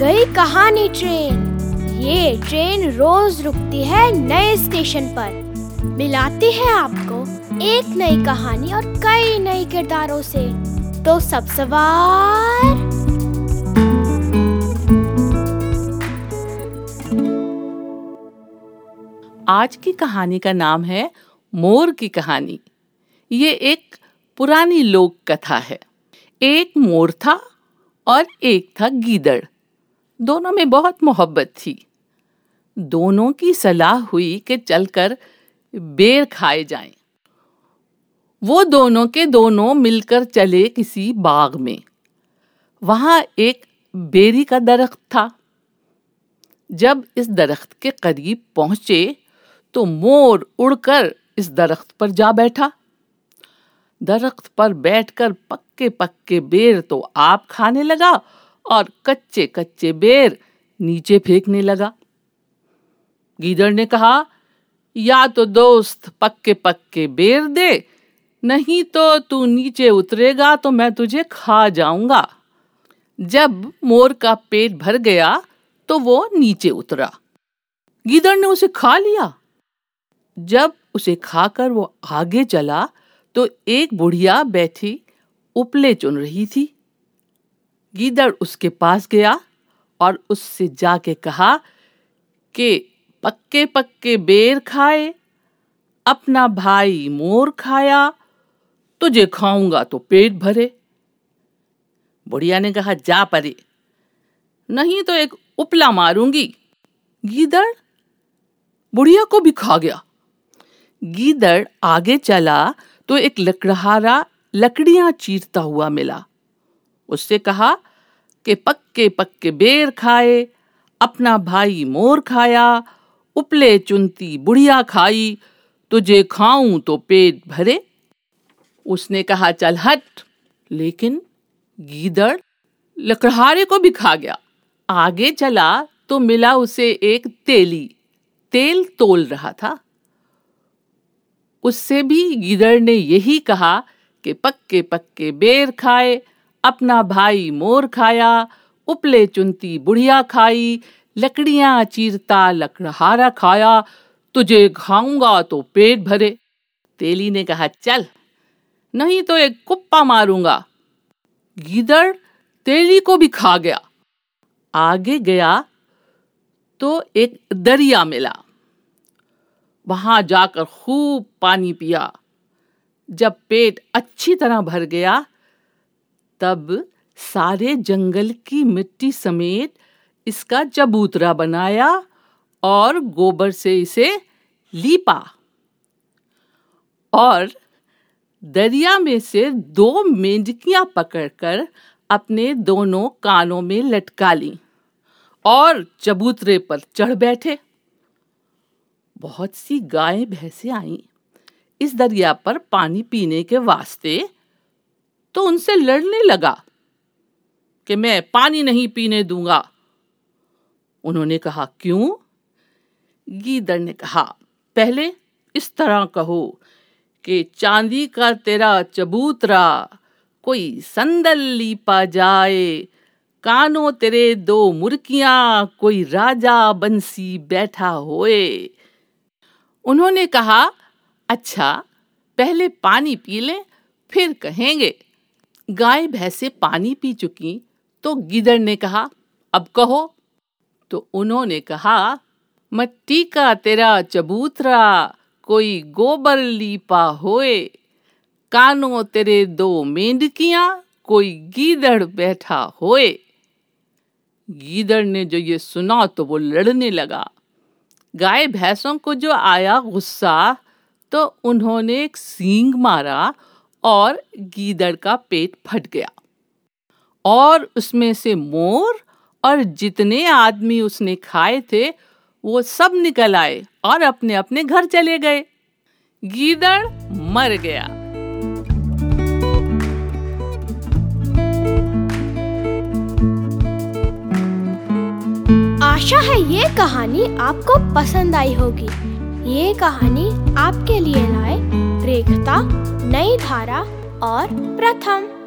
कहानी ट्रेन। ये ट्रेन रोज रुकती है नए स्टेशन पर। मिलाती है आपको एक नई कहानी और कई नए किरदारों से। तो सब सवार। आज की कहानी का नाम है मोर की कहानी। ये एक पुरानी लोक कथा है। एक मोर था और एक था गीदड़। दोनों में बहुत मोहब्बत थी। दोनों की सलाह हुई कि चलकर बेर खाए जाएँ। वो दोनों के दोनों मिलकर चले किसी बाग में। वहाँ एक बेरी का दरख्त था। जब इस दरख्त के करीब पहुँचे तो मोर उड़कर इस दरख्त पर जा बैठा। दरख्त पर बैठकर पक्के पक्के बेर तो आप खाने लगा और कच्चे कच्चे बेर नीचे फेंकने लगा। गीदड़ ने कहा, या तो दोस्त पक्के पक्के बेर दे, नहीं तो तू नीचे उतरेगा तो मैं तुझे खा जाऊँगा। जब मोर का पेट भर गया तो वो नीचे उतरा। गीदड़ ने उसे खा लिया। जब उसे खाकर वो आगे चला तो एक बुढ़िया बैठी उपले चुन रही थी। गीदड़ उसके पास गया और उससे जाके कहा कि पक्के पक्के बेर खाए, अपना भाई मोर खाया, तुझे खाऊँगा तो पेट भरे। बुढ़िया ने कहा, जा परे, नहीं तो एक उपला मारूँगी। गीदड़ बुढ़िया को भी खा गया। गीदड़ आगे चला तो एक लकड़हारा लकड़ियाँ चीरता हुआ मिला। उससे कहा कि पक्के पक्के बेर खाए, अपना भाई मोर खाया, उपले चुनती बुढ़िया खाई, तुझे खाऊं तो पेट भरे। उसने कहा, चल हट। लेकिन गीदड़ लकड़हारे को भी खा गया। आगे चला तो मिला उसे एक तेली। तेल तोल रहा था। उससे भी गीदड़ ने यही कहा कि पक्के पक्के बेर खाए अपना भाई मोर खाया, उपले चुनती बुढ़िया खाई, लकड़ियाँ चीरता लकड़हारा खाया, तुझे खाऊँगा तो पेट भरे। तेली ने कहा, चल, नहीं तो एक कुप्पा मारूँगा। गीदड़ तेली को भी खा गया। आगे गया तो एक दरिया मिला। वहाँ जाकर खूब पानी पिया। जब पेट अच्छी तरह भर गया तब सारे जंगल की मिट्टी समेत इसका चबूतरा बनाया और गोबर से इसे लीपा। और दरिया में से दो मेंढकियाँ पकड़कर अपने दोनों कानों में लटका ली और चबूतरे पर चढ़ बैठे। बहुत सी गायें भैंसे आईं। इस दरिया पर पानी पीने के वास्ते तो उनसे लड़ने लगा कि मैं पानी नहीं पीने दूँगा। उन्होंने कहा, क्यों? गीदड़ ने कहा, पहले इस तरह कहो कि चांदी का तेरा चबूतरा कोई संदल लीपा जाए, कानो तेरे दो मुर्कियाँ कोई राजा बंसी बैठा होए। उन्होंने कहा अच्छा पहले पानी पी लें, फिर कहेंगे। गाय भैंसे पानी पी चुकी तो गिदड़ ने कहा, अब कहो। तो उन्होंने कहा, मट्टी का तेरा चबूतरा, कोई गोबर लीपा होए। कानो तेरे दो मेंढकियाँ, कोई गीदड़ बैठा होए। गीदड़ ने जो ये सुना तो वो लड़ने लगा। गाय भैंसों को जो आया गुस्सा तो उन्होंने एक सींग मारा और गीदड़ का पेट फट गया। और उसमें से मोर और जितने आदमी उसने खाए थे, वो सब निकल आए और अपने अपने घर चले गए। गीदड़ मर गया। आशा है ये कहानी आपको पसंद आई होगी। ये कहानी आपके लिए लाए रेखता नई धारा और प्रथम।